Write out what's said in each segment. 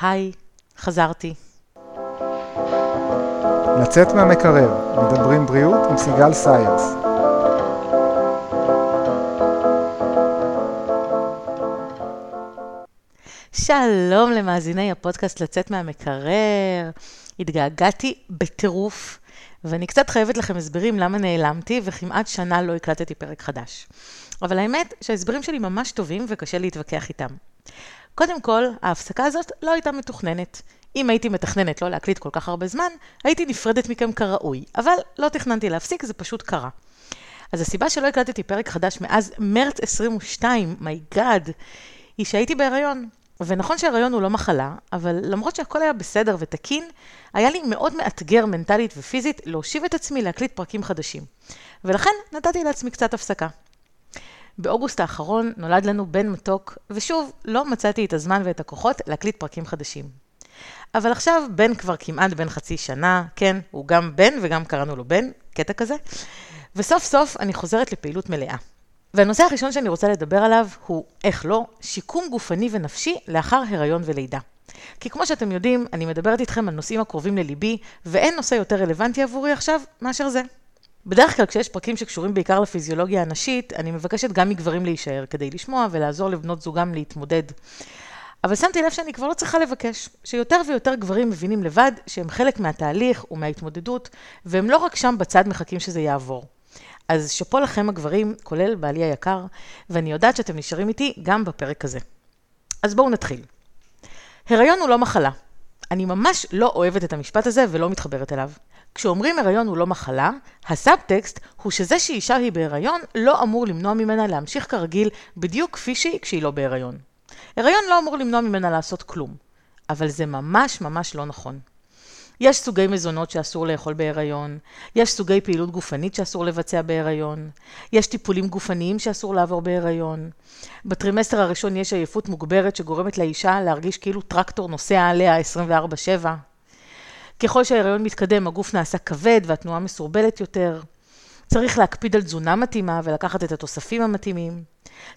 היי, חזרתי. לצאת מהמקרר, מדברים בריאות עם סיגל סיירס. שלום למאזיני הפודקאסט לצאת מהמקרר. התגעגעתי בטירוף, ואני קצת חייבת לכם הסברים למה נעלמתי, וכמעט שנה לא הקלטתי פרק חדש. אבל האמת שההסברים שלי ממש טובים וקשה להתווכח איתם. קודם כל, ההפסקה הזאת לא הייתה מתוכננת. אם הייתי מתכננת לא להקליט כל כך הרבה זמן, הייתי נפרדת מכם כראוי, אבל לא תכננתי להפסיק, זה פשוט קרה. אז הסיבה שלא הקלטתי פרק חדש מאז מרץ 22, מי גאד, היא שהייתי בהיריון. ונכון שהיריון הוא לא מחלה, אבל למרות שהכל היה בסדר ותקין, היה לי מאוד מאתגר מנטלית ופיזית להושיב את עצמי להקליט פרקים חדשים. ולכן נתתי לעצמי קצת הפסקה. באוגוסט האחרון נולד לנו בן מתוק, ושוב, לא מצאתי את הזמן ואת הכוחות להקליט פרקים חדשים. אבל עכשיו בן כבר כמעט בן חצי שנה, כן, הוא גם בן וגם קראנו לו בן, קטע כזה, וסוף סוף אני חוזרת לפעילות מלאה. והנושא הראשון שאני רוצה לדבר עליו הוא, איך לא, שיקום גופני ונפשי לאחר הריון ולידה. כי כמו שאתם יודעים, אני מדברת איתכם על נושאים הקרובים לליבי, ואין נושא יותר רלוונטי עבורי עכשיו מאשר זה. בדרך כלל כשיש פרקים שקשורים בעיקר לפיזיולוגיה הנשית, אני מבקשת גם מגברים להישאר כדי לשמוע ולעזור לבנות זוגם להתמודד. אבל שמתי לב שאני כבר לא צריכה לבקש, שיותר ויותר גברים מבינים לבד שהם חלק מהתהליך ומההתמודדות, והם לא רק שם בצד מחכים שזה יעבור. אז שאפו לכם הגברים, כולל בעלי היקר, ואני יודעת שאתם נשארים איתי גם בפרק הזה. אז בואו נתחיל. הריון הוא לא מחלה. אני ממש לא אוהבת את המשפט הזה ולא מתחברת אליו. כשאומרים הריון הוא לא מחלה, הסאבטקסט הוא שזה שאישה היא בהריון לא אמור למנוע ממנה להמשיך כרגיל בדיוק כפי שהיא כשהיא לא בהריון. הריון לא אמור למנוע ממנה לעשות כלום, אבל זה ממש ממש לא נכון. יש סוגי מזונות שאסור לאכול בהיריון, יש סוגי פעילות גופנית שאסור לבצע בהיריון, יש טיפולים גופניים שאסור לעבור בהיריון. בטרימסטר הראשון יש עייפות מוגברת שגורמת לאישה להרגיש כאילו טרקטור נוסע עליה 24/7. ככל שההיריון מתקדם, הגוף נעשה כבד והתנועה מסורבלת יותר. צריך להקפיד על תזונה מתאימה ולקחת את התוספים המתאימים.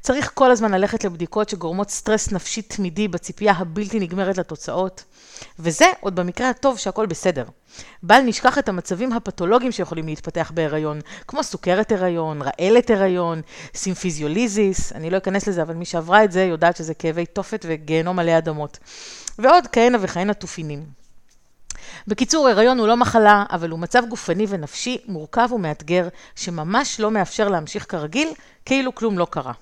צריך כל הזמן ללכת לבדיקות שגורמות סטרס נפשי תמידי בציפייה הבלתי נגמרת לתוצאות. וזה עוד במקרה הטוב שהכל בסדר. בל נשכח את המצבים הפתולוגיים שיכולים להתפתח בהיריון, כמו סוכרת הריון, רעלת הריון, סימפיזיוליזיס, אני לא אכנס לזה, אבל מי שעברה את זה יודעת שזה כאבי תופת וגיהנום עלי אדמות. ועוד כהנה וכהנה תופינים. בקיצור, הריון הוא לא מחלה, אבל הוא מצב גופני ונפשי מורכב ומאתגר, שממש לא מאפשר להמשיך כרגיל, כאילו כלום לא קרה.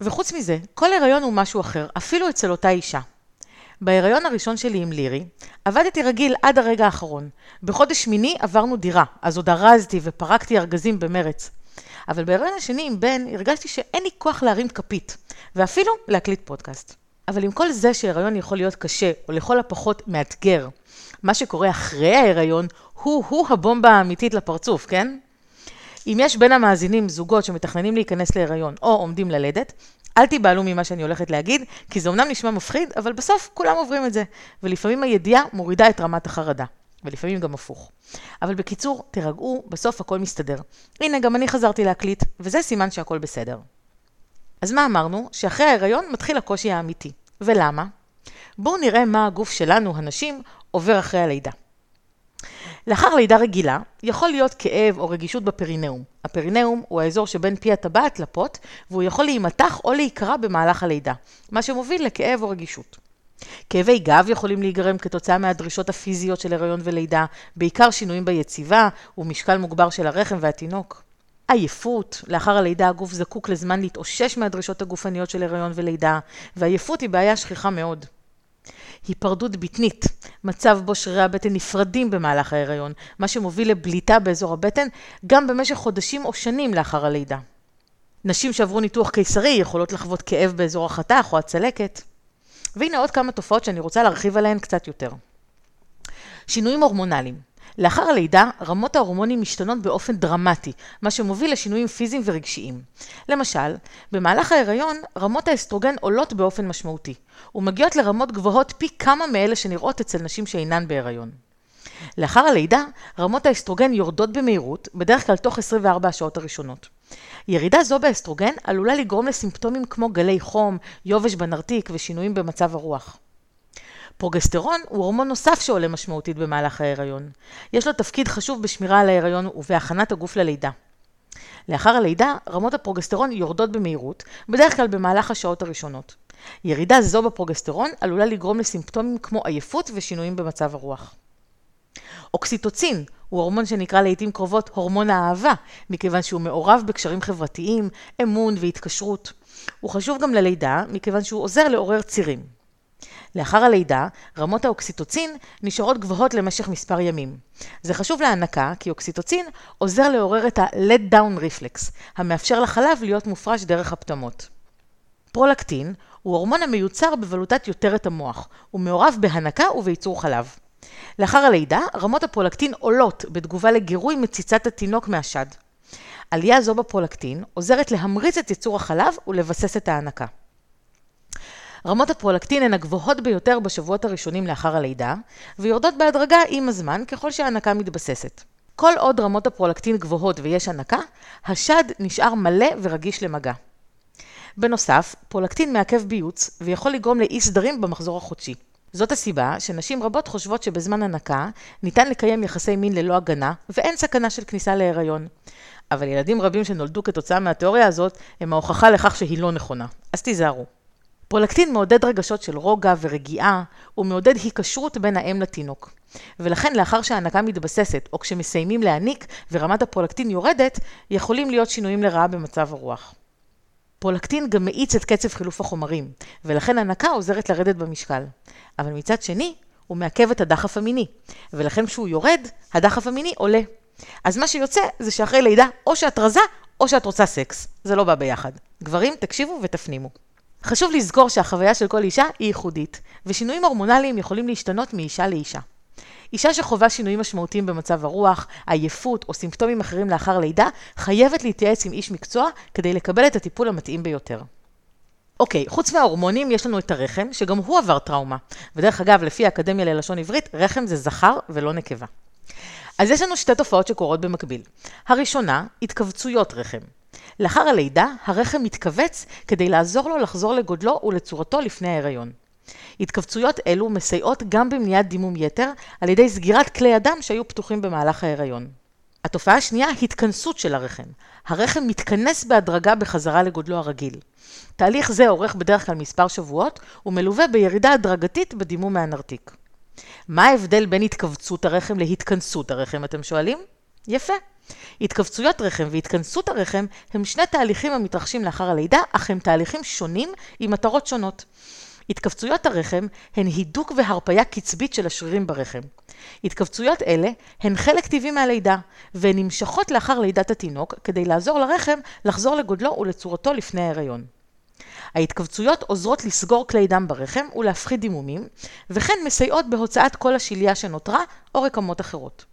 וחוץ מזה, כל הריון הוא משהו אחר, אפילו אצל אותה אישה. בהיריון הראשון שלי עם לירי, עבדתי רגיל עד הרגע האחרון. בחודש שמיני עברנו דירה, אז עוד ארזתי ופרקתי ארגזים במרץ. אבל בהיריון השני עם בן הרגשתי שאין לי כוח להרים כפית, ואפילו להקליט פודקאסט. אבל עם כל זה שהיריון יכול להיות קשה, או לכל הפחות מאתגר, מה שקורה אחרי ההיריון הוא-הוא הבומבה האמיתית לפרצוף, כן? אם יש בין המאזינים זוגות שמתכננים להיכנס להיריון או עומדים ללדת, אל תיבהלו ממה שאני הולכת להגיד, כי זה אמנם נשמע מפחיד, אבל בסוף כולם עוברים את זה, ולפעמים הידיעה מורידה את רמת החרדה, ולפעמים גם הפוך. אבל בקיצור, תירגעו, בסוף הכל מסתדר. הנה, גם אני חזרתי להקליט, וזה סימן שהכל בסדר. אז מה אמרנו? שאחרי ההיריון מתחיל הקושי האמיתי. ולמה? בואו נראה מה הגוף שלנו, הנשים, עובר אחרי הלידה. לאחר לידה רגילה, יכול להיות כאב או רגישות בפרינאום. הפרינאום הוא האזור שבין פי הטבעת לפות, והוא יכול להימתח או להיקרע במהלך הלידה, מה שמוביל לכאב או רגישות. כאבי גב יכולים להיגרם כתוצאה מהדרישות הפיזיות של הריון ולידה, בעיקר שינויים ביציבה ומשקל מוגבר של הרחם והתינוק. עייפות, לאחר הלידה הגוף זקוק לזמן להתאושש מהדרישות הגופניות של הריון ולידה, ועייפות היא בעיה שכיחה מאוד. היפרדות בטנית, מצב בו שרירי הבטן נפרדים במהלך ההיריון, מה שמוביל לבליטה באזור הבטן גם במשך חודשים או שנים לאחר הלידה. נשים שעברו ניתוח קיסרי יכולות לחוות כאב באזור החתך או הצלקת. והנה עוד כמה תופעות שאני רוצה להרחיב עליהן קצת יותר. שינויים הורמונליים לאחר הלידה, רמות ההורמונים משתנות באופן דרמטי, מה שמוביל לשינויים פיזיים ורגשיים. למשל, במהלך ההיריון, רמות האסטרוגן עולות באופן משמעותי, ומגיעות לרמות גבוהות פי כמה מאלה שנראות אצל נשים שאינן בהיריון. לאחר הלידה, רמות האסטרוגן יורדות במהירות, בדרך כלל תוך 24 השעות הראשונות. ירידה זו באסטרוגן עלולה לגרום לסימפטומים כמו גלי חום, יובש בנרתיק ושינויים במצב הרוח. פרוגסטרון הוא הורמון נוסף שעולה משמעותית במהלך ההיריון. יש לו תפקיד חשוב בשמירה על ההיריון ובהכנת הגוף ללידה. לאחר הלידה, רמות הפרוגסטרון יורדות במהירות, בדרך כלל במהלך השעות הראשונות. ירידה זו בפרוגסטרון עלולה לגרום לסימפטומים כמו עייפות ושינויים במצב הרוח. אוקסיטוצין הוא הורמון שנקרא לעיתים קרובות הורמון האהבה, מכיוון שהוא מעורב בקשרים חברתיים, אמון והתקשרות. הוא חשוב גם ללידה, מכיוון שהוא עוזר לעורר צירים. לאחר הלידה, רמות האוקסיטוצין נשארות גבוהות למשך מספר ימים. זה חשוב להנקה, כי אוקסיטוצין עוזר לעורר את ה-let down reflex, המאפשר לחלב להיות מופרש דרך הפטמות. פרולקטין הוא הורמון המיוצר בבלוטת יותרת המוח, הוא מעורב בהנקה ובייצור חלב. לאחר הלידה, רמות הפרולקטין עולות בתגובה לגירוי מציצת התינוק מהשד. עלייה זו בפרולקטין עוזרת להמריץ את ייצור החלב ולבסס את ההנקה. רמות הפרולקטין הן הגבוהות ביותר בשבועות הראשונים לאחר הלידה, ויורדות בהדרגה עם הזמן ככל שההנקה מתבססת. כל עוד רמות הפרולקטין גבוהות ויש הנקה, השד נשאר מלא ורגיש למגע. בנוסף, פרולקטין מעכב ביוץ ויכול לגרום לאי סדרים במחזור החודשי. זאת הסיבה שנשים רבות חושבות שבזמן הנקה ניתן לקיים יחסי מין ללא הגנה ואין סכנה של כניסה להיריון. אבל ילדים רבים שנולדו כתוצאה מהתיאוריה הזאת הם ההוכחה לכך שהיא לא נכונה. אז תיזהרו. פרולקטין מעודד רגשות של רוגע ורגיעה, ומעודד היקשרות בין האם לתינוק. ולכן לאחר שההנקה מתבססת, או כשמסיימים להניק ורמת הפרולקטין יורדת, יכולים להיות שינויים לרעה במצב הרוח. פרולקטין גם מאיץ את קצב חילוף החומרים, ולכן הנקה עוזרת לרדת במשקל. אבל מצד שני, הוא מעכב את הדחף המיני, ולכן כשהוא יורד, הדחף המיני עולה. אז מה שיוצא זה שאחרי לידה, או שאת רזה, או שאת רוצה סקס. זה לא בא ביחד. גברים, תקשיבו ותפנימו. חשוב לזכור שהחוויה של כל אישה היא ייחודית, ושינויים הורמונליים יכולים להשתנות מאישה לאישה. אישה שחווה שינויים משמעותיים במצב הרוח, עייפות או סימפטומים אחרים לאחר לידה, חייבת להתייעץ עם איש מקצוע כדי לקבל את הטיפול המתאים ביותר. אוקיי, חוץ מההורמונים יש לנו את הרחם, שגם הוא עבר טראומה. ודרך אגב, לפי האקדמיה ללשון עברית, רחם זה זכר ולא נקבה. אז יש לנו שתי תופעות שקורות במקביל. הראשונה, התכווצויות רחם. לאחר הלידה, הרחם מתכווץ כדי לעזור לו לחזור לגודלו ולצורתו לפני ההיריון. התכווצויות אלו מסייעות גם במניעת דימום יתר על ידי סגירת כלי הדם שהיו פתוחים במהלך ההיריון. התופעה השנייה, התכנסות של הרחם. הרחם מתכנס בהדרגה בחזרה לגודלו הרגיל. תהליך זה אורך בדרך כלל מספר שבועות, ומלווה בירידה הדרגתית בדימום מהנרתיק. מה ההבדל בין התכווצות הרחם להתכנסות הרחם, אתם שואלים? יפה. התכווצויות רחם והתכנסות הרחם הם שני תהליכים המתרחשים לאחר הלידה, אך הם תהליכים שונים עם מטרות שונות. התכווצויות הרחם הן הידוק והרפיה קצבית של השרירים ברחם. התכווצויות אלה הן חלק טבעי מהלידה, והן נמשכות לאחר לידת התינוק כדי לעזור לרחם לחזור לגודלו ולצורתו לפני ההיריון. ההתכווצויות עוזרות לסגור כלי דם ברחם ולהפחית דימומים, וכן מסייעות בהוצאת כל השליה שנותרה או רקמות אחרות.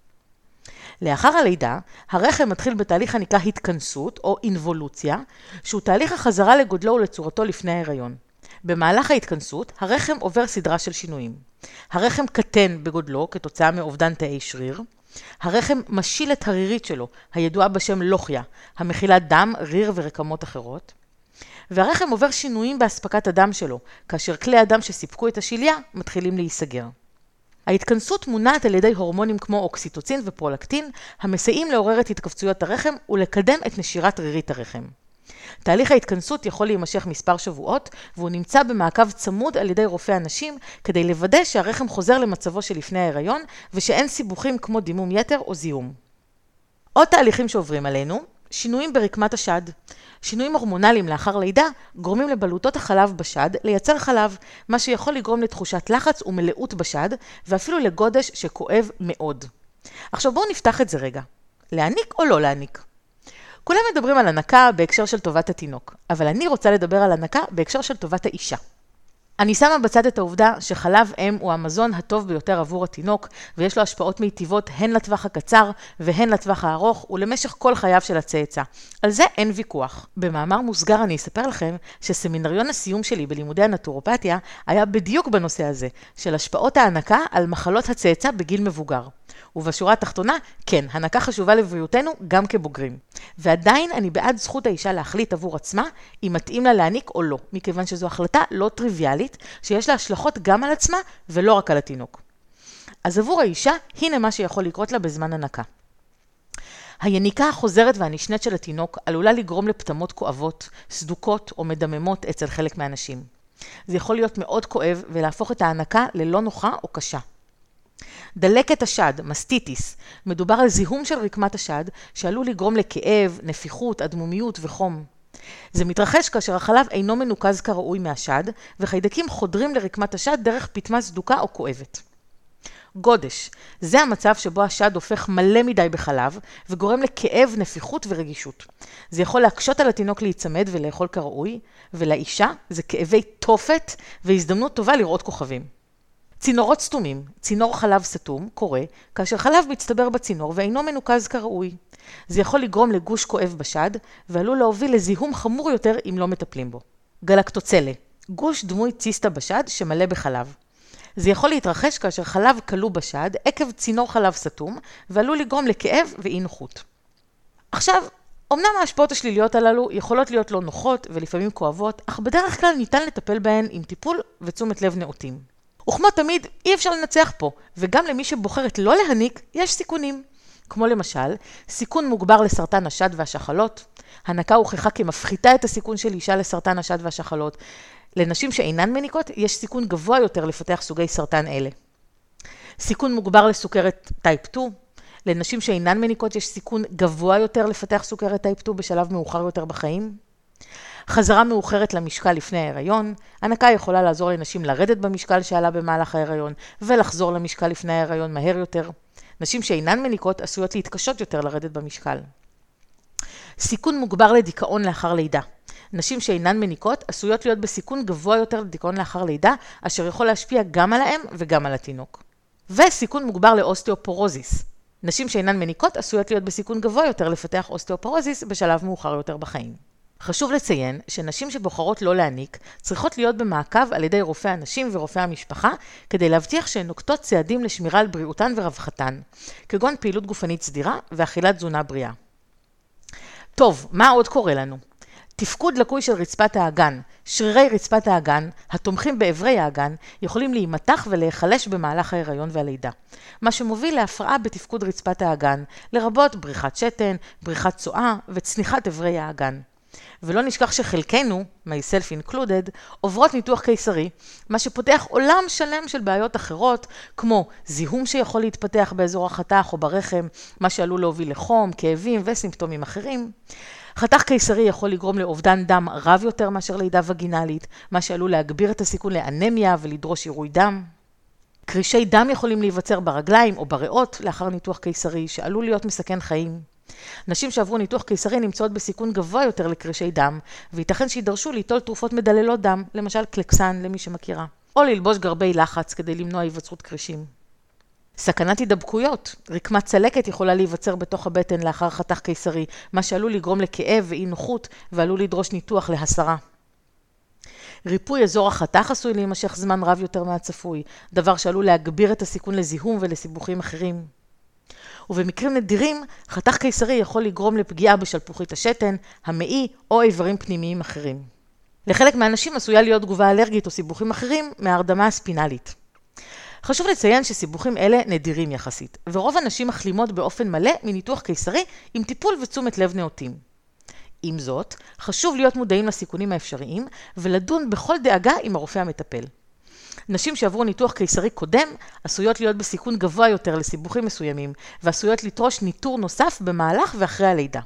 לאחר הלידה, הרחם מתחיל בתהליך הנקרא התכנסות או אינבולוציה, שהוא תהליך החזרה לגודלו ולצורתו לפני ההיריון. במהלך ההתכנסות, הרחם עובר סדרה של שינויים. הרחם קטן בגודלו כתוצאה מאובדן תאי שריר. הרחם משיל את הרירית שלו, הידועה בשם לוחיה, המכילה דם, ריר ורקמות אחרות. והרחם עובר שינויים באספקת הדם שלו, כאשר כלי הדם שסיפקו את השליה מתחילים להיסגר. ההתכנסות מונעת על ידי הורמונים כמו אוקסיטוצין ופרולקטין, המסייעים לעורר את התכווצויות הרחם ולקדם את נשירת רירית הרחם. תהליך ההתכנסות יכול להימשך מספר שבועות, והוא נמצא במעקב צמוד על ידי רופא הנשים, כדי לוודא שהרחם חוזר למצבו שלפני ההיריון, ושאין סיבוכים כמו דימום יתר או זיהום. עוד תהליכים שעוברים עלינו, שינויים ברקמת השד. שינויים הורמונליים לאחר לידה גורמים לבלוטות החלב בשד לייצר חלב, מה שיכול לגרום לתחושת לחץ ומלאות בשד, ואפילו לגודש שכואב מאוד. עכשיו בואו נפתח את זה רגע. להניק או לא להניק? כולם מדברים על הנקה בהקשר של טובת התינוק, אבל אני רוצה לדבר על הנקה בהקשר של טובת האישה. אני שמה בצד את העובדה שחלב אם הוא המזון הטוב ביותר עבור התינוק, ויש לו השפעות מיטיבות הן לטווח הקצר והן לטווח הארוך, ולמשך כל חייו של הצאצא. על זה אין ויכוח. במאמר מוסגר אני אספר לכם שסמינריון הסיום שלי בלימודי הנטורופתיה היה בדיוק בנושא הזה, של השפעות ההנקה על מחלות הצאצא בגיל מבוגר. ובשורה התחתונה, כן, הנקה חשובה לבריאותנו גם כבוגרים. ועדיין אני בעד זכות האישה להחליט עבור עצמה אם מתאים לה להעניק או לא, מכיוון שזו החלטה לא טריוויאלית, שיש לה השלכות גם על עצמה ולא רק על התינוק. אז עבור האישה, הנה מה שיכול לקרות לה בזמן הנקה. היניקה החוזרת והנשנית של התינוק עלולה לגרום לפטמות כואבות, סדוקות או מדממות אצל חלק מהאנשים. זה יכול להיות מאוד כואב ולהפוך את ההנקה ללא נוחה או קשה. דלקת השד, מסטיטיס, מדובר על זיהום של רקמת השד שעלול לגרום לכאב, נפיחות, אדמומיות וחום. זה מתרחש כאשר החלב אינו מנוקז כראוי מהשד, וחיידקים חודרים לרקמת השד דרך פטמה סדוקה או כואבת. גודש, זה המצב שבו השד הופך מלא מדי בחלב, וגורם לכאב, נפיחות ורגישות. זה יכול להקשות על התינוק להיצמד ולאכול כראוי, ולאישה זה כאבי תופת והזדמנות טובה לראות כוכבים. צינורות סתומים, צינור חלב סתום, קורה כאשר חלב מצטבר בצינור ואינו מנוקז כראוי. זה יכול לגרום לגוש כואב בשד, ועלול להוביל לזיהום חמור יותר אם לא מטפלים בו. גלקטוצלה, גוש דמוי ציסטה בשד שמלא בחלב. זה יכול להתרחש כאשר חלב כלוא בשד עקב צינור חלב סתום, ועלול לגרום לכאב ואי נוחות. עכשיו, אמנם ההשפעות השליליות הללו יכולות להיות לא נוחות ולפעמים כואבות, אך בדרך כלל ניתן לטפל בהן עם טיפול ותשומת לב נאותים. וכמו תמיד, אי אפשר לנצח פה, וגם למי שבוחרת לא להניק, יש סיכונים. כמו למשל, סיכון מוגבר לסרטן השד והשחלות. הנקה הוכחה כמפחיתה את הסיכון של אישה לסרטן השד והשחלות. לנשים שאינן מניקות, יש סיכון גבוה יותר לפתח סוגי סרטן אלה. סיכון מוגבר לסוכרת type 2. לנשים שאינן מניקות יש סיכון גבוה יותר לפתח סוכרת type 2 בשלב מאוחר יותר בחיים. חזרה מאוחרת למשקל לפני ההיריון, הנקה יכולה לעזור לנשים לרדת במשקל שעלה במהלך ההיריון, ולחזור למשקל לפני ההיריון מהר יותר. נשים שאינן מניקות עשויות להתקשות יותר לרדת במשקל. סיכון מוגבר לדיכאון לאחר לידה. נשים שאינן מניקות עשויות להיות בסיכון גבוה יותר לדיכאון לאחר לידה, אשר יכול להשפיע גם על האם וגם על התינוק. וסיכון מוגבר לאוסטאופורוזיס. נשים שאינן מניקות עשויות להיות בסיכון גבוה יותר לפתח אוסטאופורוזיס בשלב מאוחר יותר בחיים. חשוב לציין שנשים שבוחרות לא להניק צריכות להיות במעקב על ידי רופא הנשים ורופא המשפחה כדי להבטיח שהן נוקטות צעדים לשמירה על בריאותן ורווחתן, כגון פעילות גופנית סדירה ואכילת תזונה בריאה. טוב, מה עוד קורה לנו? תפקוד לקוי של רצפת האגן, שרירי רצפת האגן, התומכים באברי האגן, יכולים להימתח ולהיחלש במהלך ההיריון והלידה. מה שמוביל להפרעה בתפקוד רצפת האגן, לרבות בריחת שתן, בריחת צואה וצניחת אברי האגן. ולא נשכח שחלקנו, myself included, עוברות ניתוח קיסרי, מה שפותח עולם שלם של בעיות אחרות, כמו זיהום שיכול להתפתח באזור החתך או ברחם, מה שעלול להוביל לחום, כאבים וסימפטומים אחרים. חתך קיסרי יכול לגרום לאובדן דם רב יותר מאשר לידה וגינלית, מה שעלול להגביר את הסיכון לאנמיה ולדרוש עירוי דם. קרישי דם יכולים להיווצר ברגליים או בריאות לאחר ניתוח קיסרי, שעלול להיות מסכן חיים. נשים שעברו ניתוח קיסרי נמצאות בסיכון גבוה יותר לקרישי דם, וייתכן שידרשו ליטול תרופות מדללות דם, למשל קלקסן למי שמכירה, או ללבוש גרבי לחץ כדי למנוע היווצרות קרישים. סכנת הידבקויות, רקמת צלקת יכולה להיווצר בתוך הבטן לאחר חתך קיסרי, מה שעלול לגרום לכאב ואי נוחות ועלול לדרוש ניתוח להסרה. ריפוי אזור החתך עשוי להימשך זמן רב יותר מהצפוי, דבר שעלול להגביר את הסיכון לזיהום ולסיבוכים אחרים. ובמקרים נדירים, חתך קיסרי יכול לגרום לפגיעה בשלפוחית השתן, המעי או איברים פנימיים אחרים. לחלק מהאנשים עשויה להיות תגובה אלרגית או סיבוכים אחרים מהרדמה הספינלית. חשוב לציין שסיבוכים אלה נדירים יחסית, ורוב הנשים מחלימות באופן מלא מניתוח קיסרי עם טיפול ותשומת לב נאותים. עם זאת, חשוב להיות מודעים לסיכונים האפשריים ולדון בכל דאגה עם הרופא המטפל. נשים שעברו ניתוח קיסרי קודם עשויות להיות בסיכון גבוה יותר לסיבוכים מסוימים, ועשויות לטרוש ניטור נוסף במהלך ואחרי הלידה.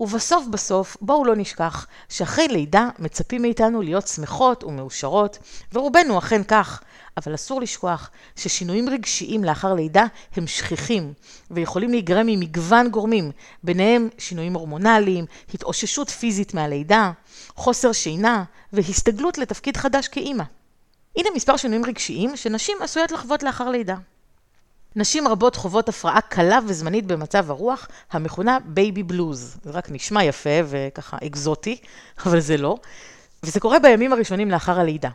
ובסוף בסוף, בואו לא נשכח שאחרי לידה מצפים מאיתנו להיות שמחות ומאושרות, ורובנו אכן כך, אבל אסור לשכוח ששינויים רגשיים לאחר לידה הם שכיחים, ויכולים להיגרם ממגוון גורמים, ביניהם שינויים הורמונליים, התאוששות פיזית מהלידה, חוסר שינה והסתגלות לתפקיד חדש כאימא. הנה מספר שינויים רגשיים שנשים עשויות לחוות לאחר לידה. נשים רבות חוות הפרעה קלה וזמנית במצב הרוח, המכונה baby blues. זה רק נשמע יפה וככה אקזוטי, אבל זה לא. וזה קורה בימים הראשונים לאחר הלידה.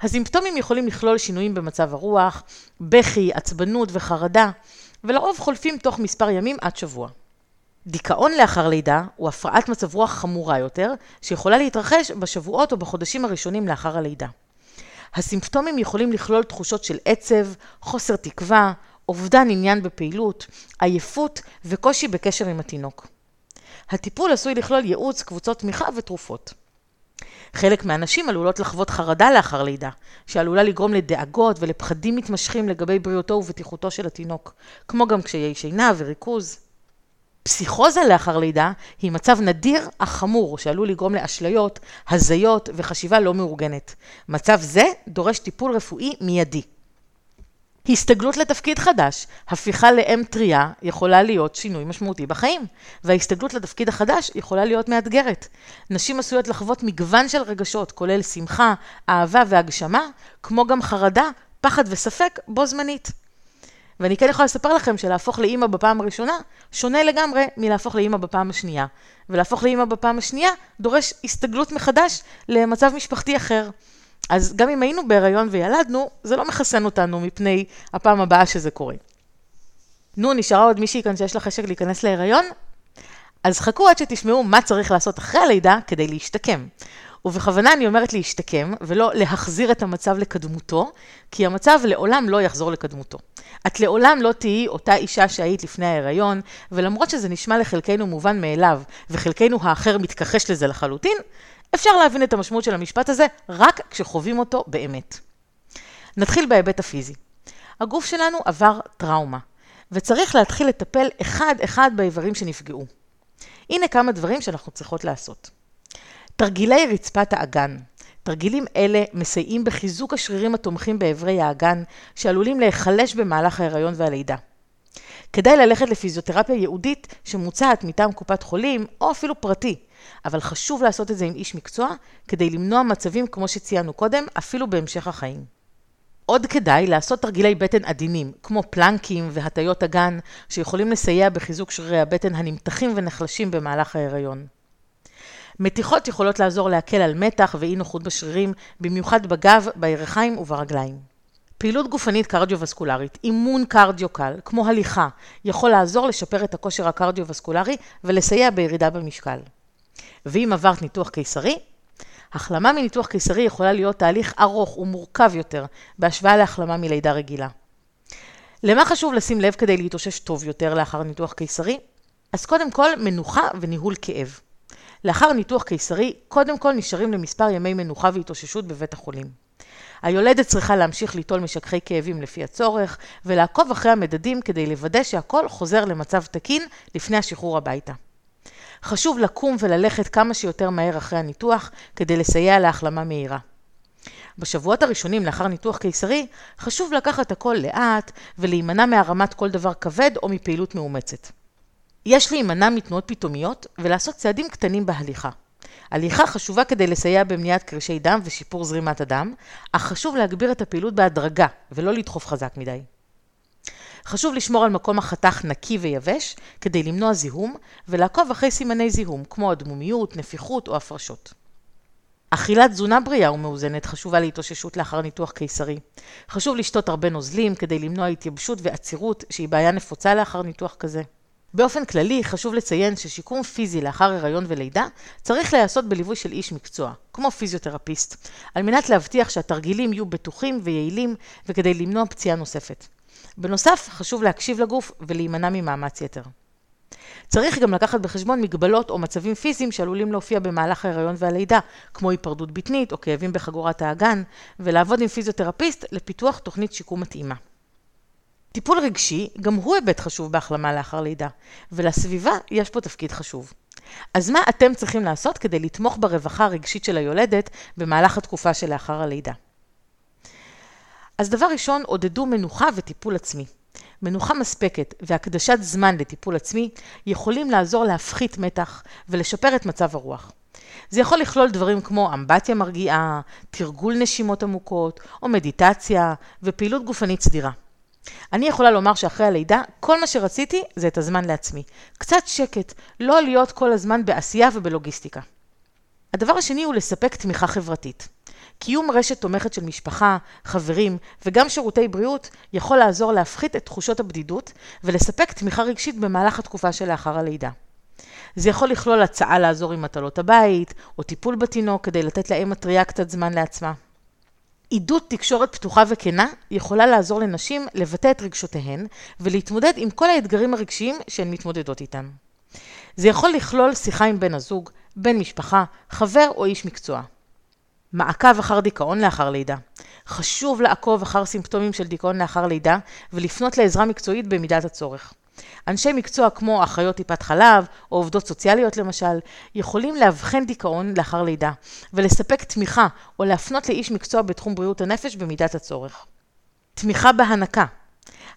הסימפטומים יכולים לכלול שינויים במצב הרוח, בכי, עצבנות וחרדה, ולרוב חולפים תוך מספר ימים עד שבוע. דיכאון לאחר לידה הוא הפרעת מצב רוח חמורה יותר, שיכולה להתרחש בשבועות או בחודשים הראשונים לאחר הלידה. הסימפטומים יכולים לכלול תחושות של עצב, חוסר תקווה, אובדן עניין בפעילות, עייפות וקושי בקשר עם התינוק. הטיפול עשוי לכלול ייעוץ, קבוצות תמיכה ותרופות. חלק מהנשים עלולות לחוות חרדה לאחר לידה, שעלולה לגרום לדאגות ולפחדים מתמשכים לגבי בריאותו ובטיחותו של התינוק, כמו גם קשיי שינה וריכוז. פסיכוזה לאחר לידה היא מצב נדיר אך חמור שעלול לגרום לאשליות, הזיות וחשיבה לא מאורגנת. מצב זה דורש טיפול רפואי מיידי. הסתגלות לתפקיד חדש, הפיכה לאם טריה, יכולה להיות שינוי משמעותי בחיים, וההסתגלות לתפקיד החדש יכולה להיות מאתגרת. נשים עשויות לחוות מגוון של רגשות, כולל שמחה, אהבה והגשמה, כמו גם חרדה, פחד וספק בו זמנית. ואני כן יכולה לספר לכם שלהפוך לאימא בפעם הראשונה, שונה לגמרי מלהפוך לאימא בפעם השנייה. ולהפוך לאימא בפעם השנייה דורש הסתגלות מחדש למצב משפחתי אחר. אז גם אם היינו בהיריון וילדנו, זה לא מחסן אותנו מפני הפעם הבאה שזה קורה. נו, נשארה עוד מישהי כאן שיש לה חשק להיכנס להיריון? אז חכו עד שתשמעו מה צריך לעשות אחרי הלידה כדי להשתקם. ובכוונה אני אומרת להשתקם, ולא להחזיר את המצב לקדמותו, כי המצב לעולם לא יחזור לקדמותו. את לעולם לא תהיי אותה אישה שהיית לפני ההיריון, ולמרות שזה נשמע לחלקנו מובן מאליו, וחלקנו האחר מתכחש לזה לחלוטין, אפשר להבין את המשמעות של המשפט הזה רק כשחווים אותו באמת. נתחיל בהיבט הפיזי. הגוף שלנו עבר טראומה, וצריך להתחיל לטפל אחד-אחד באיברים שנפגעו. הנה כמה דברים שאנחנו צריכות לעשות. תרגילי רצפת האגן. תרגילים אלה מסייעים בחיזוק השרירים התומכים באיברי האגן, שעלולים להיחלש במהלך ההיריון והלידה. כדאי ללכת לפיזיותרפיה ייעודית שמוצעת מטעם קופת חולים, או אפילו פרטי, אבל חשוב לעשות את זה עם איש מקצוע, כדי למנוע מצבים כמו שציינו קודם, אפילו בהמשך החיים. עוד כדאי לעשות תרגילי בטן עדינים, כמו פלנקים והטיות אגן, שיכולים לסייע בחיזוק שרירי הבטן הנמתחים ונחלשים במהלך ההיריון. מתיחות יכולות לעזור להקל על מתח ואי נוחות בשרירים, במיוחד בגב, בירכיים וברגליים. פעילות גופנית קרדיו-וסקולרית, אימון קרדיו קל, כמו הליכה, יכול לעזור לשפר את הכושר הקרדיו-וסקולרי ולסייע בירידה במשקל. ואם עברת ניתוח קיסרי, החלמה מניתוח קיסרי יכולה להיות תהליך ארוך ומורכב יותר בהשוואה להחלמה מלידה רגילה. למה חשוב לשים לב כדי להתאושש טוב יותר לאחר ניתוח קיסרי? אז קודם כל, מנוחה וניהול כאב. לאחר ניתוח קיסרי, קודם כל נשארים למספר ימי מנוחה והתאוששות בבית החולים. היולדת צריכה להמשיך ליטול משככי כאבים לפי הצורך, ולעקוב אחרי המדדים כדי לוודא שהכל חוזר למצב תקין לפני השחרור הביתה. חשוב לקום וללכת כמה שיותר מהר אחרי הניתוח, כדי לסייע להחלמה מהירה. בשבועות הראשונים לאחר ניתוח קיסרי, חשוב לקחת הכל לאט ולהימנע מהרמת כל דבר כבד או מפעילות מאומצת. יש להימנע מתנועות פתאומיות ולעשות צעדים קטנים בהליכה. הליכה חשובה כדי לסייע במניעת קרישי דם ושיפור זרימת הדם, אך חשוב להגביר את הפעילות בהדרגה ולא לדחוף חזק מדי. חשוב לשמור על מקום החתך נקי ויבש כדי למנוע זיהום ולעקוב אחרי סימני זיהום כמו אדמומיות, נפיחות או הפרשות. אכילת תזונה בריאה ומאוזנת חשובה להתאוששות לאחר ניתוח קיסרי. חשוב לשתות הרבה נוזלים כדי למנוע התייבשות ועצירות שהיא בעיה נפוצה לאחר ניתוח כזה. באופן כללי, חשוב לציין ששיקום פיזי לאחר הריון ולידה צריך להיעשות בליווי של איש מקצוע, כמו פיזיותרפיסט, על מנת להבטיח שהתרגילים יהיו בטוחים ויעילים וכדי למנוע פציעה נוספת. בנוסף, חשוב להקשיב לגוף ולהימנע ממאמץ יתר. צריך גם לקחת בחשבון מגבלות או מצבים פיזיים שעלולים להופיע במהלך ההיריון והלידה, כמו היפרדות בטנית או כאבים בחגורת האגן, ולעבוד עם פיזיותרפיסט לפיתוח תוכנית שיקום מתאימה. טיפול רגשי, גם הוא היבט חשוב בהחלמה לאחר לידה, ולסביבה יש פה תפקיד חשוב. אז מה אתם צריכים לעשות כדי לתמוך ברווחה הרגשית של היולדת במהלך התקופה שלאחר הלידה? אז דבר ראשון, עודדו מנוחה וטיפול עצמי. מנוחה מספקת והקדשת זמן לטיפול עצמי יכולים לעזור להפחית מתח ולשפר את מצב הרוח. זה יכול לכלול דברים כמו אמבטיה מרגיעה, תרגול נשימות עמוקות, או מדיטציה, ופעילות גופנית סדירה. אני יכולה לומר שאחרי הלידה, כל מה שרציתי זה את הזמן לעצמי. קצת שקט, לא להיות כל הזמן בעשייה ובלוגיסטיקה. הדבר השני הוא לספק תמיכה חברתית. קיום רשת תומכת של משפחה, חברים וגם שירותי בריאות יכול לעזור להפחית את תחושות הבדידות ולספק תמיכה רגשית במהלך התקופה שלאחר הלידה. זה יכול לכלול הצעה לעזור עם מטלות הבית, או טיפול בתינוק כדי לתת לאם מטריה קצת זמן לעצמה. עידוד תקשורת פתוחה וכנה יכולה לעזור לנשים לבטא את רגשותיהן ולהתמודד עם כל האתגרים הרגשיים שהן מתמודדות איתם. זה יכול לכלול שיחה עם בן הזוג, בן משפחה, חבר או איש מקצוע. מעקב אחר דיכאון לאחר לידה. חשוב לעקוב אחר סימפטומים של דיכאון לאחר לידה ולפנות לעזרה מקצועית במידת הצורך. אנשי מקצוע כמו אחיות טיפת חלב או עובדות סוציאליות למשל, יכולים לאבחן דיכאון לאחר לידה ולספק תמיכה או להפנות לאיש מקצוע בתחום בריאות הנפש במידת הצורך. תמיכה בהנקה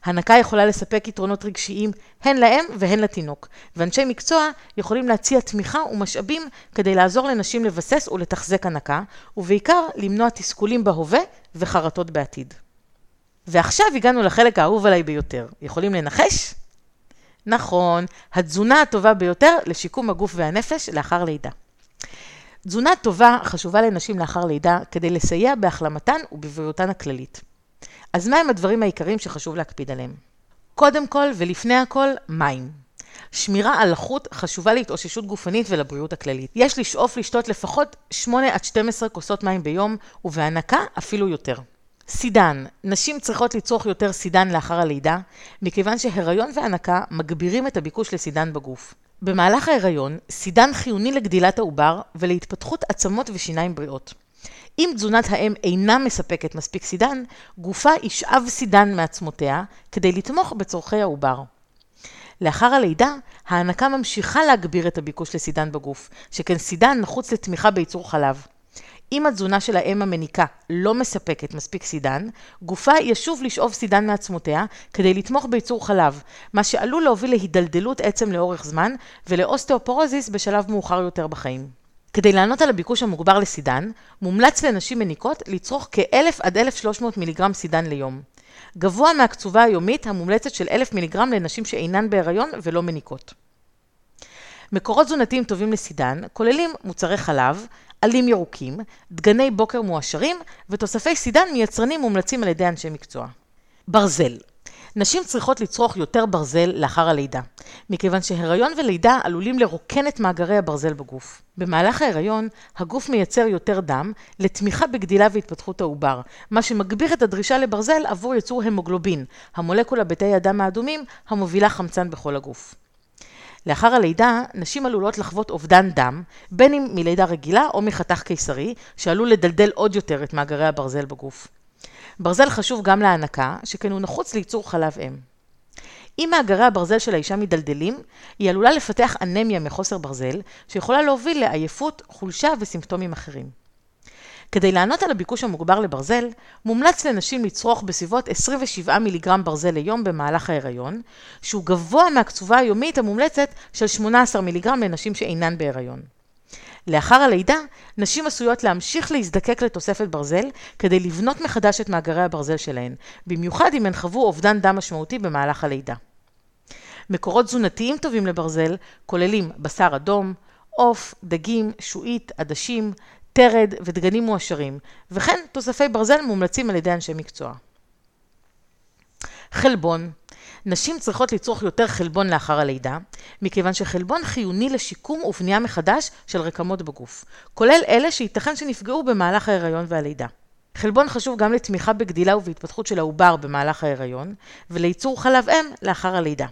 הנקה יכולה לספק יתרונות רגשיים הן לאם והן לתינוק, ואנשי מקצוע יכולים להציע תמיכה ומשאבים כדי לעזור לנשים לבסס ולתחזק הנקה, ובעיקר למנוע תסכולים בהווה וחרטות בעתיד. ועכשיו הגענו לחלק האהוב עליי ביותר. יכולים לנחש? נכון, התזונה הטובה ביותר לשיקום הגוף והנפש לאחר לידה. תזונה טובה חשובה לנשים לאחר לידה כדי לסייע בהחלמתן ובבריאותן הכללית. אז מהם הדברים העיקריים שחשוב להקפיד עליהם? קודם כל ולפני הכל, מים. שמירה על לחות חשובה להתאוששות גופנית ולבריאות הכללית. יש לשאוף לשתות לפחות 8 עד 12 כוסות מים ביום, ובהנקה אפילו יותר. סידן, נשים צריכות לצרוך יותר סידן לאחר הלידה, מכיוון שהיריון והנקה מגבירים את הביקוש לסידן בגוף. במהלך ההיריון, סידן חיוני לגדילת העובר ולהתפתחות עצמות ושיניים בריאות. אם תזונת האם אינה מספקת מספיק סידן, גופה ישאב סידן מעצמותיה כדי לתמוך בצורכי העובר. לאחר הלידה, ההנקה ממשיכה להגביר את הביקוש לסידן בגוף, שכן סידן נחוץ לתמיכה בייצור חלב. אם התזונה של האם המניקה לא מספקת מספיק סידן, גופה ישוב לשאוב סידן מעצמותיה כדי לתמוך בייצור חלב, מה שעלול להוביל להידלדלות עצם לאורך זמן ולאוסטאופורוזיס בשלב מאוחר יותר בחיים. כדי לענות על הביקוש המוגבר לסידן, מומלץ לנשים מניקות לצרוך כ-1000 עד 1300 מיליגרם סידן ליום. גבוה מהקצובה היומית המומלצת של 1000 מיליגרם לנשים שאינן בהיריון ולא מניקות. מקורות תזונתיים טובים לסידן כוללים מוצרי חלב, עלים ירוקים, דגני בוקר מועשרים ותוספי סידן מיצרנים מומלצים על ידי אנשי מקצוע. ברזל נשים צריכות לצרוך יותר ברזל לאחר הלידה, מכיוון שהיריון ולידה עלולים לרוקן את מאגרי הברזל בגוף. במהלך ההיריון, הגוף מייצר יותר דם לתמיכה בגדילה והתפתחות העובר, מה שמגביר את הדרישה לברזל עבור ייצור המוגלובין, המולקולה בתאי הדם האדומים המובילה חמצן בכל הגוף. לאחר הלידה, נשים עלולות לחוות אובדן דם, בין אם מלידה רגילה או מחתך קיסרי, שעלול לדלדל עוד יותר את מאגרי הברזל בגוף. ברזל חשוב גם להנקה, שכן הוא נחוץ לייצור חלב אם. אם מאגרי הברזל של האישה מדלדלים, היא עלולה לפתח אנמיה מחוסר ברזל, שיכולה להוביל לעייפות, חולשה וסימפטומים אחרים. כדי לענות על הביקוש המוגבר לברזל, מומלץ לנשים לצרוך בסביבות 27 מיליגרם ברזל ליום במהלך ההיריון, שהוא גבוה מהקצובה היומית המומלצת של 18 מיליגרם לנשים שאינן בהיריון. לאחר הלידה, נשים עשויות להמשיך להזדקק לתוספת ברזל כדי לבנות מחדש את מאגרי הברזל שלהן, במיוחד אם הן חוו אובדן דם משמעותי במהלך הלידה. מקורות תזונתיים טובים לברזל כוללים בשר אדום, עוף, דגים, שועית, עדשים, תרד ודגנים מועשרים, וכן תוספי ברזל מומלצים על ידי אנשי מקצוע. חלבון נשים צריכות לצרוך יותר חלבון לאחר הלידה, מכיוון שחלבון חיוני לשיקום ובנייה מחדש של רקמות בגוף, כולל אלה שייתכן שנפגעו במהלך ההיריון והלידה. חלבון חשוב גם לתמיכה בגדילה ובהתפתחות של העובר במהלך ההיריון, ולייצור חלב אם לאחר הלידה.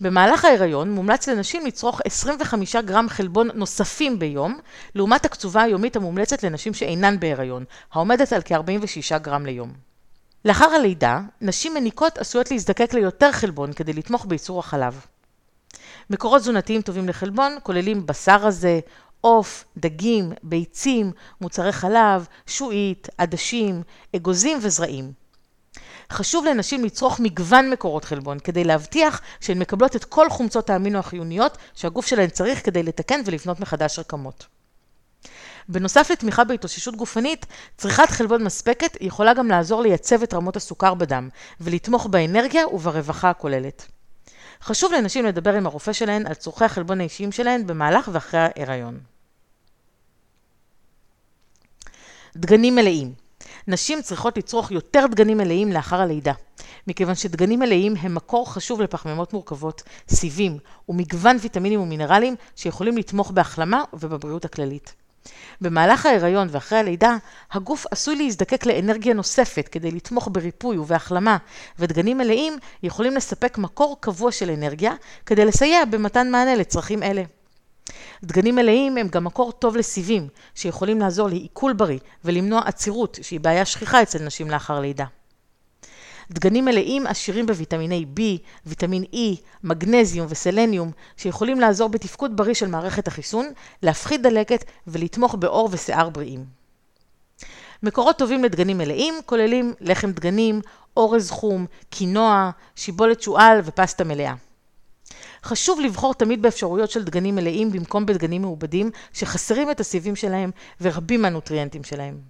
במהלך ההיריון מומלץ לנשים לצרוך 25 גרם חלבון נוספים ביום, לעומת הקצובה היומית המומלצת לנשים שאינן בהיריון, העומדת על כ-46 גרם ליום. לאחר הלידה, נשים מניקות עשויות להזדקק ליותר חלבון כדי לתמוך בייצור החלב. מקורות תזונתיים טובים לחלבון כוללים בשר רזה, עוף, דגים, ביצים, מוצרי חלב, שועית, עדשים, אגוזים וזרעים. חשוב לנשים לצרוך מגוון מקורות חלבון כדי להבטיח שהן מקבלות את כל חומצות האמינו החיוניות שהגוף שלהן צריך כדי לתקן ולבנות מחדש רקמות. בנוסף לתמיכה בהתאוששות גופנית, צריכת חלבון מספקת יכולה גם לעזור לייצב את רמות הסוכר בדם, ולתמוך באנרגיה וברווחה הכוללת. חשוב לנשים לדבר עם הרופא שלהן על צורכי החלבון האישיים שלהן במהלך ואחרי ההיריון. דגנים מלאים. נשים צריכות לצרוך יותר דגנים מלאים לאחר הלידה, מכיוון שדגנים מלאים הם מקור חשוב לפחמימות מורכבות, סיבים ומגוון ויטמינים ומינרלים שיכולים לתמוך בהחלמה ובבריאות הכללית. במהלך ההיריון ואחרי הלידה, הגוף עשוי להזדקק לאנרגיה נוספת כדי לתמוך בריפוי ובהחלמה, ודגנים מלאים יכולים לספק מקור קבוע של אנרגיה כדי לסייע במתן מענה לצרכים אלה. דגנים מלאים הם גם מקור טוב לסיבים, שיכולים לעזור לעיכול בריא ולמנוע עצירות, שהיא בעיה שכיחה אצל נשים לאחר לידה. דגנים מלאים עשירים בוויטמיני B, ויטמין E, מגנזיום וסלניום, שיכולים לעזור בתפקוד בריא של מערכת החיסון, להפחית דלקת ולתמוך בעור ושיער בריאים. מקורות טובים לדגנים מלאים כוללים לחם דגנים, אורז חום, קינוע, שיבולת שועל ופסטה מלאה. חשוב לבחור תמיד באפשרויות של דגנים מלאים במקום בדגנים מעובדים שחסרים את הסיבים שלהם ורבים מהנוטריאנטים שלהם.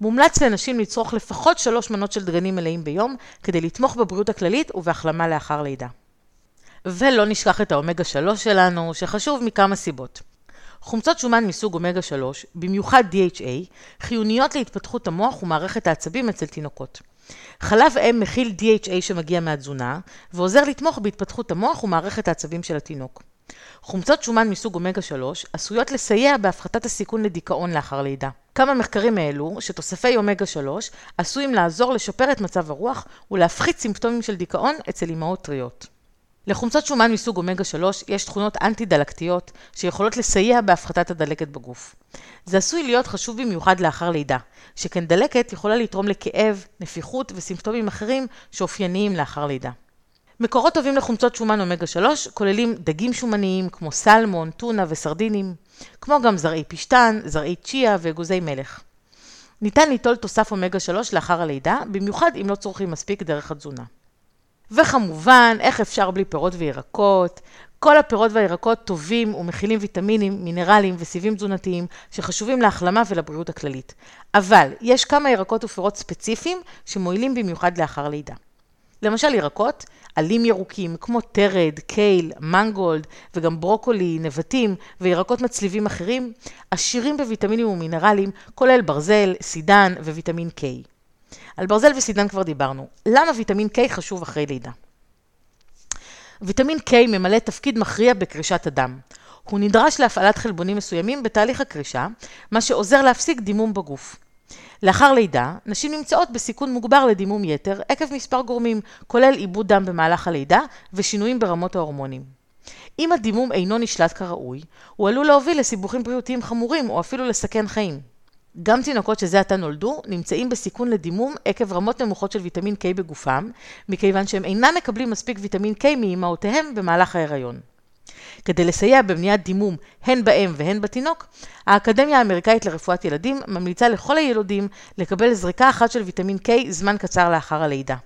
מומלץ לנשים לצרוך לפחות שלוש מנות של דגנים מלאים ביום כדי לתמוך בבריאות הכללית ובהחלמה לאחר לידה. ולא נשכח את האומגה 3 שלנו, שחשוב מכמה סיבות. חומצות שומן מסוג אומגה 3, במיוחד DHA, חיוניות להתפתחות המוח ומערכת העצבים אצל תינוקות. חלב אם מכיל DHA שמגיע מהתזונה, ועוזר לתמוך בהתפתחות המוח ומערכת העצבים של התינוק. חומצות שומן מסוג אומגה 3 עשויות לסייע בהפחתת הסיכון לדיכאון לאחר לידה. כמה מחקרים העלו שתוספי אומגה 3 עשויים לעזור לשפר את מצב הרוח ולהפחית סימפטומים של דיכאון אצל אמהות טריות. לחומצות שומן מסוג אומגה 3 יש תכונות אנטי-דלקתיות שיכולות לסייע בהפחתת הדלקת בגוף. זה עשוי להיות חשוב במיוחד לאחר לידה, שכן דלקת יכולה לתרום לכאב, נפיחות וסימפטומים אחרים שאופייניים לאחר לידה. מקורות טובים לחומצות שומן אומגה 3 כוללים דגים שומניים כמו סלמון, טונה וסרדינים, כמו גם זרעי פשטן, זרעי צ'יה ואגוזי מלך. ניתן ליטול תוסף אומגה 3 לאחר הלידה, במיוחד אם לא צורכים מספיק דרך התזונה. וכמובן, איך אפשר בלי פירות וירקות? כל הפירות והירקות טובים ומכילים ויטמינים, מינרלים וסיבים תזונתיים שחשובים להחלמה ולבריאות הכללית. אבל יש כמה ירקות ופירות ספציפיים שמועילים במיוחד לאחר לידה. למשל ירקות, עלים ירוקים כמו תרד, קייל, מנגולד וגם ברוקולי, נבטים וירקות מצליבים אחרים, עשירים בוויטמינים ומינרלים, כולל ברזל, סידן וויטמין K. על ברזל וסידן כבר דיברנו. למה ויטמין K חשוב אחרי לידה? ויטמין K ממלא תפקיד מכריע בקרישת הדם. הוא נדרש להפעלת חלבונים מסוימים בתהליך הקרישה, מה שעוזר להפסיק דימום בגוף. לאחר לידה, נשים נמצאות בסיכון מוגבר לדימום יתר עקב מספר גורמים, כולל עיבוד דם במהלך הלידה ושינויים ברמות ההורמונים. אם הדימום אינו נשלט כראוי, הוא עלול להוביל לסיבוכים בריאותיים חמורים או אפילו לסכן חיים. גם תינוקות שזה עתה נולדו, נמצאים בסיכון לדימום עקב רמות נמוכות של ויטמין K בגופם, מכיוון שהם אינם מקבלים מספיק ויטמין K מאמהותיהם במהלך ההיריון. כדי לסייע במניעת דימום הן באם והן בתינוק, האקדמיה האמריקאית לרפואת ילדים ממליצה לכל הילודים לקבל זריקה אחת של ויטמין K זמן קצר לאחר הלידה.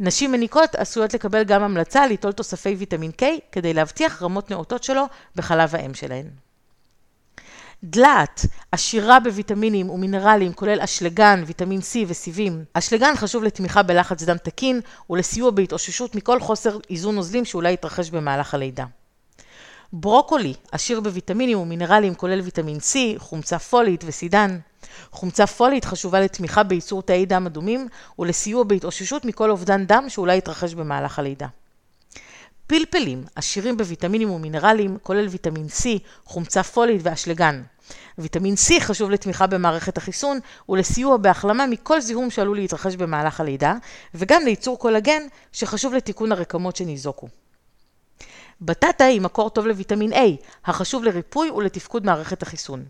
נשים מניקות עשויות לקבל גם המלצה ליטול תוספי ויטמין K כדי להבטיח רמות נאותות שלו בחלב האם שלהן. דלעת, עשירה בוויטמינים ומינרלים, כולל אשלגן, ויטמין C וסיבים. אשלגן חשוב לתמיכה בלחץ דם תקין ולסיוע בהתאוששות מכל חוסר איזון נוזלים שאולי יתרחש במהלך הלידה. ברוקולי, עשיר בוויטמינים ומינרלים, כולל ויטמין C, חומצה פולית וסידן. חומצה פולית חשובה לתמיכה בייצור תאי דם אדומים ולסיוע בהתאוששות מכל אובדן דם שאולי יתרחש במהלך הלידה. פלפלים, עשירים בוויטמינים ומינרלים, כולל ויטמין C, חומצה פולית ואשלגן. ויטמין C חשוב לתמיכה במערכת החיסון ולסיוע בהחלמה מכל זיהום שעלול להתרחש במהלך הלידה, וגם לייצור קולגן שחשוב לתיקון הרקמות שניזוקו. בטטה היא מקור טוב לויטמין A, החשוב לריפוי ולתפקוד מערכת החיסון.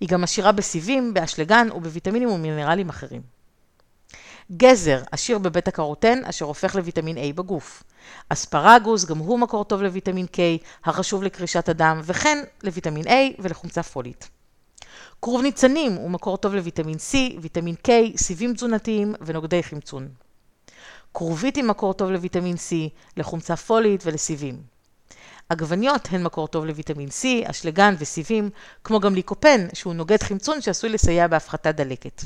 היא גם עשירה בסיבים, באשלגן ובוויטמינים ומינרלים אחרים. גזר, עשיר בבית הקרוטן, אשר הופך לויטמין A בגוף. אספרגוס, גם הוא מקור טוב לויטמין K, החשוב לקרישת הדם, וכן לויטמין A ולחומצה פולית. כרוב ניצנים הוא מקור טוב לויטמין C, ויטמין K, סיבים תזונתיים ונוגדי חמצון. כרובית היא מקור טוב לויטמין C, לחומצה פולית ולסיבים. עגבניות הן מקור טוב לויטמין C, אשלגן וסיבים, כמו גם ליקופן, שהוא נוגד חמצון שעשוי לסייע בהפחתת דלקת.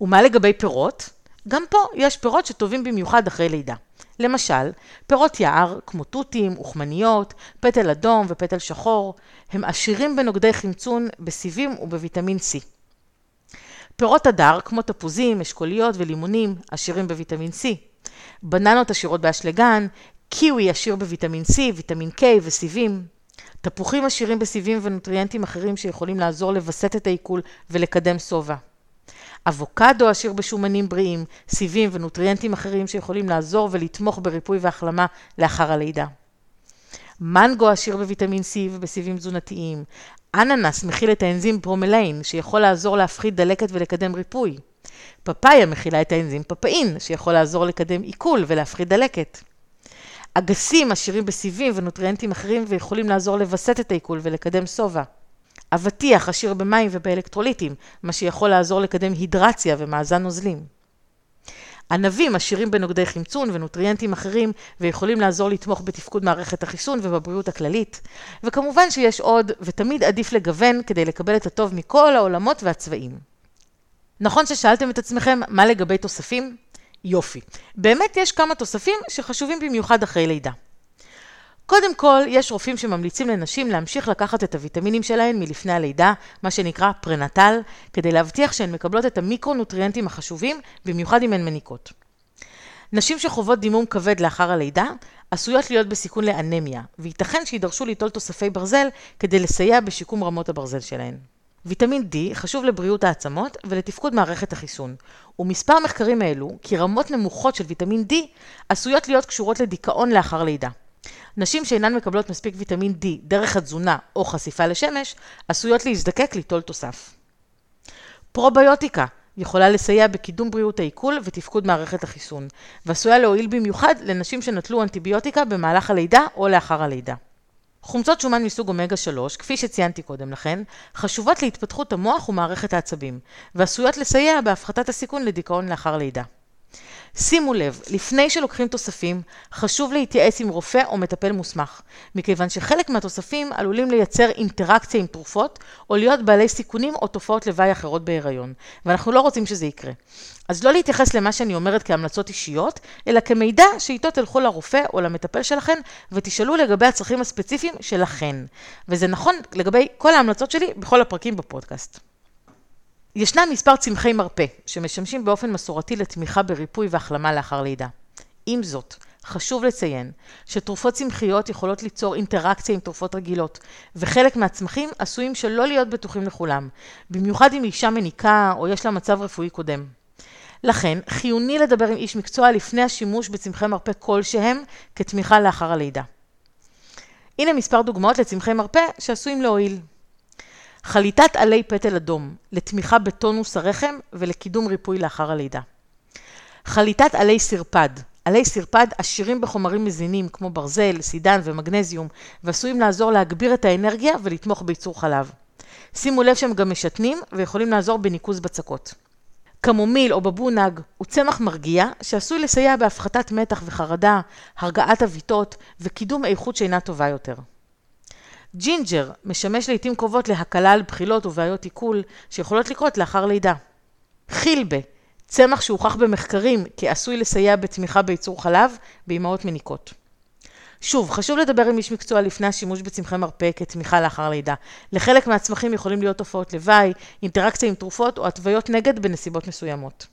ומה לגבי פירות? גם פה יש פירות שטובים במיוחד אחרי לידה. למשל, פירות יער, כמו תותים, אוכמניות, פטל אדום ופטל שחור, הם עשירים בנוגדי חמצון, בסיבים ובוויטמין C. פירות הדר, כמו תפוזים, אשכוליות ולימונים, עשירים בוויטמין C. בננות עשירות באשלגן, קיווי עשיר בוויטמין C, ויטמין K וסיבים. תפוחים עשירים בסיבים ונוטריאנטים אחרים שיכולים לעזור לווסת את העיכול ולקדם שובע. אבוקדו עשיר בשומנים בריאים, סיבים ונוטריאנטים אחרים שיכולים לעזור ולתמוך בריפוי והחלמה לאחר הלידה. מנגו עשיר בוויטמין C ובסיבים תזונתיים. אננס מכיל את האנזים ברומליין, שיכול לעזור להפחית דלקת ולקדם ריפוי. פפאיה מכילה את האנזים פפאין, שיכול לעזור לקדם עיכול ולהפחית דלקת. אגסים עשירים בסיבים ונוטריאנטים אחרים ויכולים לעזור לווסת את העיכול ולקדם שובע. אבטיח עשיר במים ובאלקטרוליטים, מה שיכול לעזור לקדם הידרציה ומאזן נוזלים. ענבים עשירים בנוגדי חמצון ונוטריאנטים אחרים ויכולים לעזור לתמוך בתפקוד מערכת החיסון ובבריאות הכללית. וכמובן שיש עוד, ותמיד עדיף לגוון כדי לקבל את הטוב מכל העולמות והצבעים. נכון ששאלתם את עצמכם מה לגבי תוספים? יופי. באמת יש כמה תוספים שחשובים במיוחד אחרי לידה. קודם כל, יש רופאים שממליצים לנשים להמשיך לקחת את הוויטמינים שלהן מלפני הלידה, מה שנקרא פרנטל, כדי להבטיח שהן מקבלות את המיקרונוטריאנטים החשובים, במיוחד אם הן מניקות. נשים שחוות דימום כבד לאחר הלידה, עשויות להיות בסיכון לאנמיה, וייתכן שידרשו ליטול תוספי ברזל כדי לסייע בשיקום רמות הברזל שלהן. ויטמין D חשוב לבריאות העצמות ולתפקוד מערכת החיסון, ומספר מחקרים העלו כי רמות נמוכות של ויטמין D עשויות להיות קשורות לדיכאון לאחר לידה. נשים שאינן מקבלות מספיק ויטמין D דרך התזונה או חשיפה לשמש, עשויות להזדקק ליטול תוסף. פרוביוטיקה יכולה לסייע בקידום בריאות העיכול ותפקוד מערכת החיסון, ועשויה להועיל במיוחד לנשים שנטלו אנטיביוטיקה במהלך הלידה או לאחר הלידה. חומצות שומן מסוג אומגה 3, כפי שציינתי קודם לכן, חשובות להתפתחות המוח ומערכת העצבים, ועשויות לסייע בהפחתת הסיכון לדיכאון לאחר לידה. שימו לב, לפני שלוקחים תוספים, חשוב להתייעץ עם רופא או מטפל מוסמך, מכיוון שחלק מהתוספים עלולים לייצר אינטראקציה עם תרופות, או להיות בעלי סיכונים או תופעות לוואי אחרות בהיריון, ואנחנו לא רוצים שזה יקרה. אז לא להתייחס למה שאני אומרת כהמלצות אישיות, אלא כמידע שאיתו תלכו לרופא או למטפל שלכם, ותשאלו לגבי הצרכים הספציפיים שלכן. וזה נכון לגבי כל ההמלצות שלי בכל הפרקים בפודקאסט. ישנם מספר צמחי מרפא שמשמשים באופן מסורתי לתמיכה בריפוי והחלמה לאחר לידה. עם זאת, חשוב לציין שתרופות צמחיות יכולות ליצור אינטראקציה עם תרופות רגילות, וחלק מהצמחים עשויים שלא להיות בטוחים לכולם, במיוחד אם אישה מניקה או יש לה מצב רפואי קודם. לכן, חיוני לדבר עם איש מקצוע לפני השימוש בצמחי מרפא כלשהם כתמיכה לאחר הלידה. הנה מספר דוגמאות לצמחי מרפא שעשויים להועיל. חליטת עלי פטל אדום, לתמיכה בטונוס הרחם ולקידום ריפוי לאחר הלידה. חליטת עלי סרפד, עלי סרפד עשירים בחומרים מזינים כמו ברזל, סידן ומגנזיום, ועשויים לעזור להגביר את האנרגיה ולתמוך בייצור חלב. שימו לב שהם גם משתנים ויכולים לעזור בניקוז בצקות. קמומיל או בבונג הוא צמח מרגיע שעשוי לסייע בהפחתת מתח וחרדה, הרגעת הביטות וקידום איכות שינה טובה יותר. ג'ינג'ר משמש לעיתים קרובות להקלה על בחילות ובעיות עיכול שיכולות לקרות לאחר לידה. חילבה, צמח שהוכח במחקרים כעשוי לסייע בתמיכה בייצור חלב באמהות מניקות. שוב, חשוב לדבר עם איש מקצוע לפני השימוש בצמחי מרפא כתמיכה לאחר לידה. לחלק מהצמחים יכולים להיות תופעות לוואי, אינטראקציה עם תרופות או התוויות נגד בנסיבות מסוימות.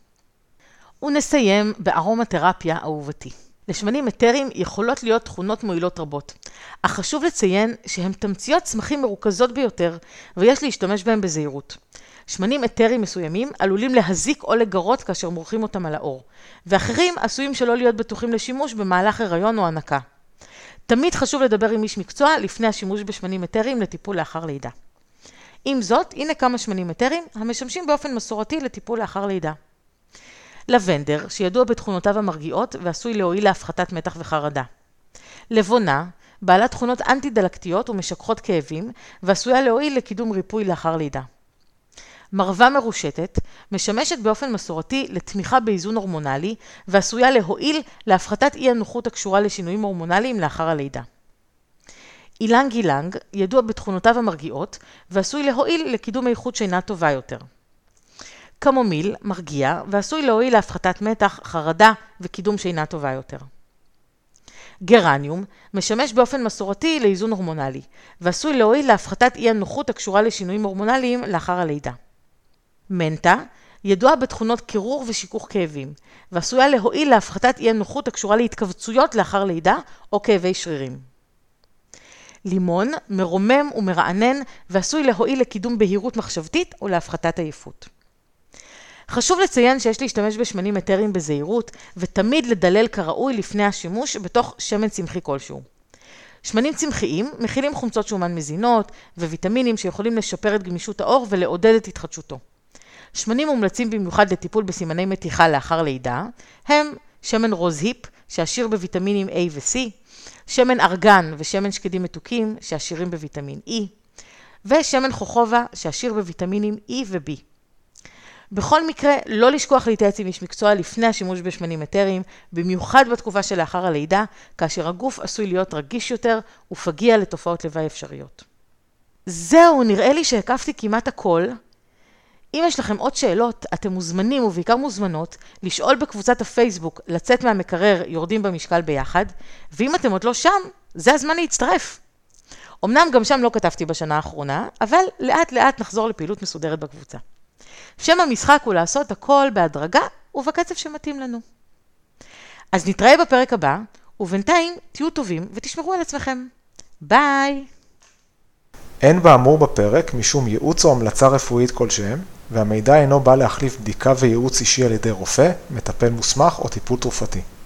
ונסיים בארומתרפיה אהובתי. לשמנים אתריים יכולות להיות תכונות מועילות רבות, אך חשוב לציין שהם תמציות צמחים מרוכזות ביותר, ויש להשתמש בהם בזהירות. שמנים אתריים מסוימים עלולים להזיק או לגרות כאשר מורחים אותם על האור, ואחרים עשויים שלא להיות בטוחים לשימוש במהלך הריון או הנקה. תמיד חשוב לדבר עם איש מקצוע לפני השימוש בשמנים אתריים לטיפול לאחר לידה. עם זאת, הנה כמה שמנים אתריים המשמשים באופן מסורתי לטיפול לאחר לידה. לבנדר, שידוע בתכונותיו המרגיעות ועשוי להועיל להפחתת מתח וחרדה. לבונה, בעלת תכונות אנטי-דלקתיות ומשככות כאבים, ועשויה להועיל לקידום ריפוי לאחר לידה. מרווה מרושטת משמשת באופן מסורתי לתמיכה באיזון הורמונלי ועשויה להועיל להפחתת אי הנוחות הקשורה לשינויים הורמונליים לאחר הלידה. אילנג אילנג ידוע בתכונותיו המרגיעות ועשוי להועיל לקידום איכות שינה טובה יותר. קמומיל מרגיע ועשוי להועיל להפחתת מתח, חרדה וקידום שינה טובה יותר. גרניום משמש באופן מסורתי לאיזון הורמונלי, ועשוי להועיל להפחתת אי הנוחות הקשורה לשינויים הורמונליים לאחר הלידה. מנטה ידועה בתכונות קירור ושיכוך כאבים, ועשויה להועיל להפחתת אי הנוחות הקשורה להתכווצויות לאחר לידה או כאבי שרירים. לימון מרומם ומרענן ועשוי להועיל לקידום בהירות מחשבתית ולהפחתת עייפות. חשוב לציין שיש להשתמש בשמנים אתריים בזהירות ותמיד לדלל כראוי לפני השימוש בתוך שמן צמחי כלשהו. שמנים צמחיים מכילים חומצות שומן מזינות וויטמינים שיכולים לשפר את גמישות העור ולעודד את התחדשותו. שמנים מומלצים במיוחד לטיפול בסימני מתיחה לאחר לידה הם שמן רוז היפ שעשיר בוויטמינים A ו-C, שמן ארגן ושמן שקדים מתוקים שעשירים בוויטמין E, ושמן חוכובה שעשיר בוויטמינים E ו-B. בכל מקרה, לא לשכוח להתייעץ עם איש מקצוע לפני השימוש בשמנים אתריים, במיוחד בתקופה שלאחר הלידה, כאשר הגוף עשוי להיות רגיש יותר ופגיע לתופעות לוואי אפשריות. זהו, נראה לי שהקפתי כמעט הכל. אם יש לכם עוד שאלות, אתם מוזמנים ובעיקר מוזמנות לשאול בקבוצת הפייסבוק לצאת מהמקרר יורדים במשקל ביחד, ואם אתם עוד לא שם, זה הזמן להצטרף. אמנם גם שם לא כתבתי בשנה האחרונה, אבל לאט לאט נחזור לפעילות מסודרת בקבוצה. שם המשחק הוא לעשות הכל בהדרגה ובקצב שמתאים לנו. אז נתראה בפרק הבא, ובינתיים תהיו טובים ותשמרו על עצמכם. ביי! אין באמור בפרק משום ייעוץ או המלצה רפואית כלשהם, והמידע אינו בא להחליף בדיקה וייעוץ אישי על ידי רופא, מטפל מוסמך או טיפול תרופתי.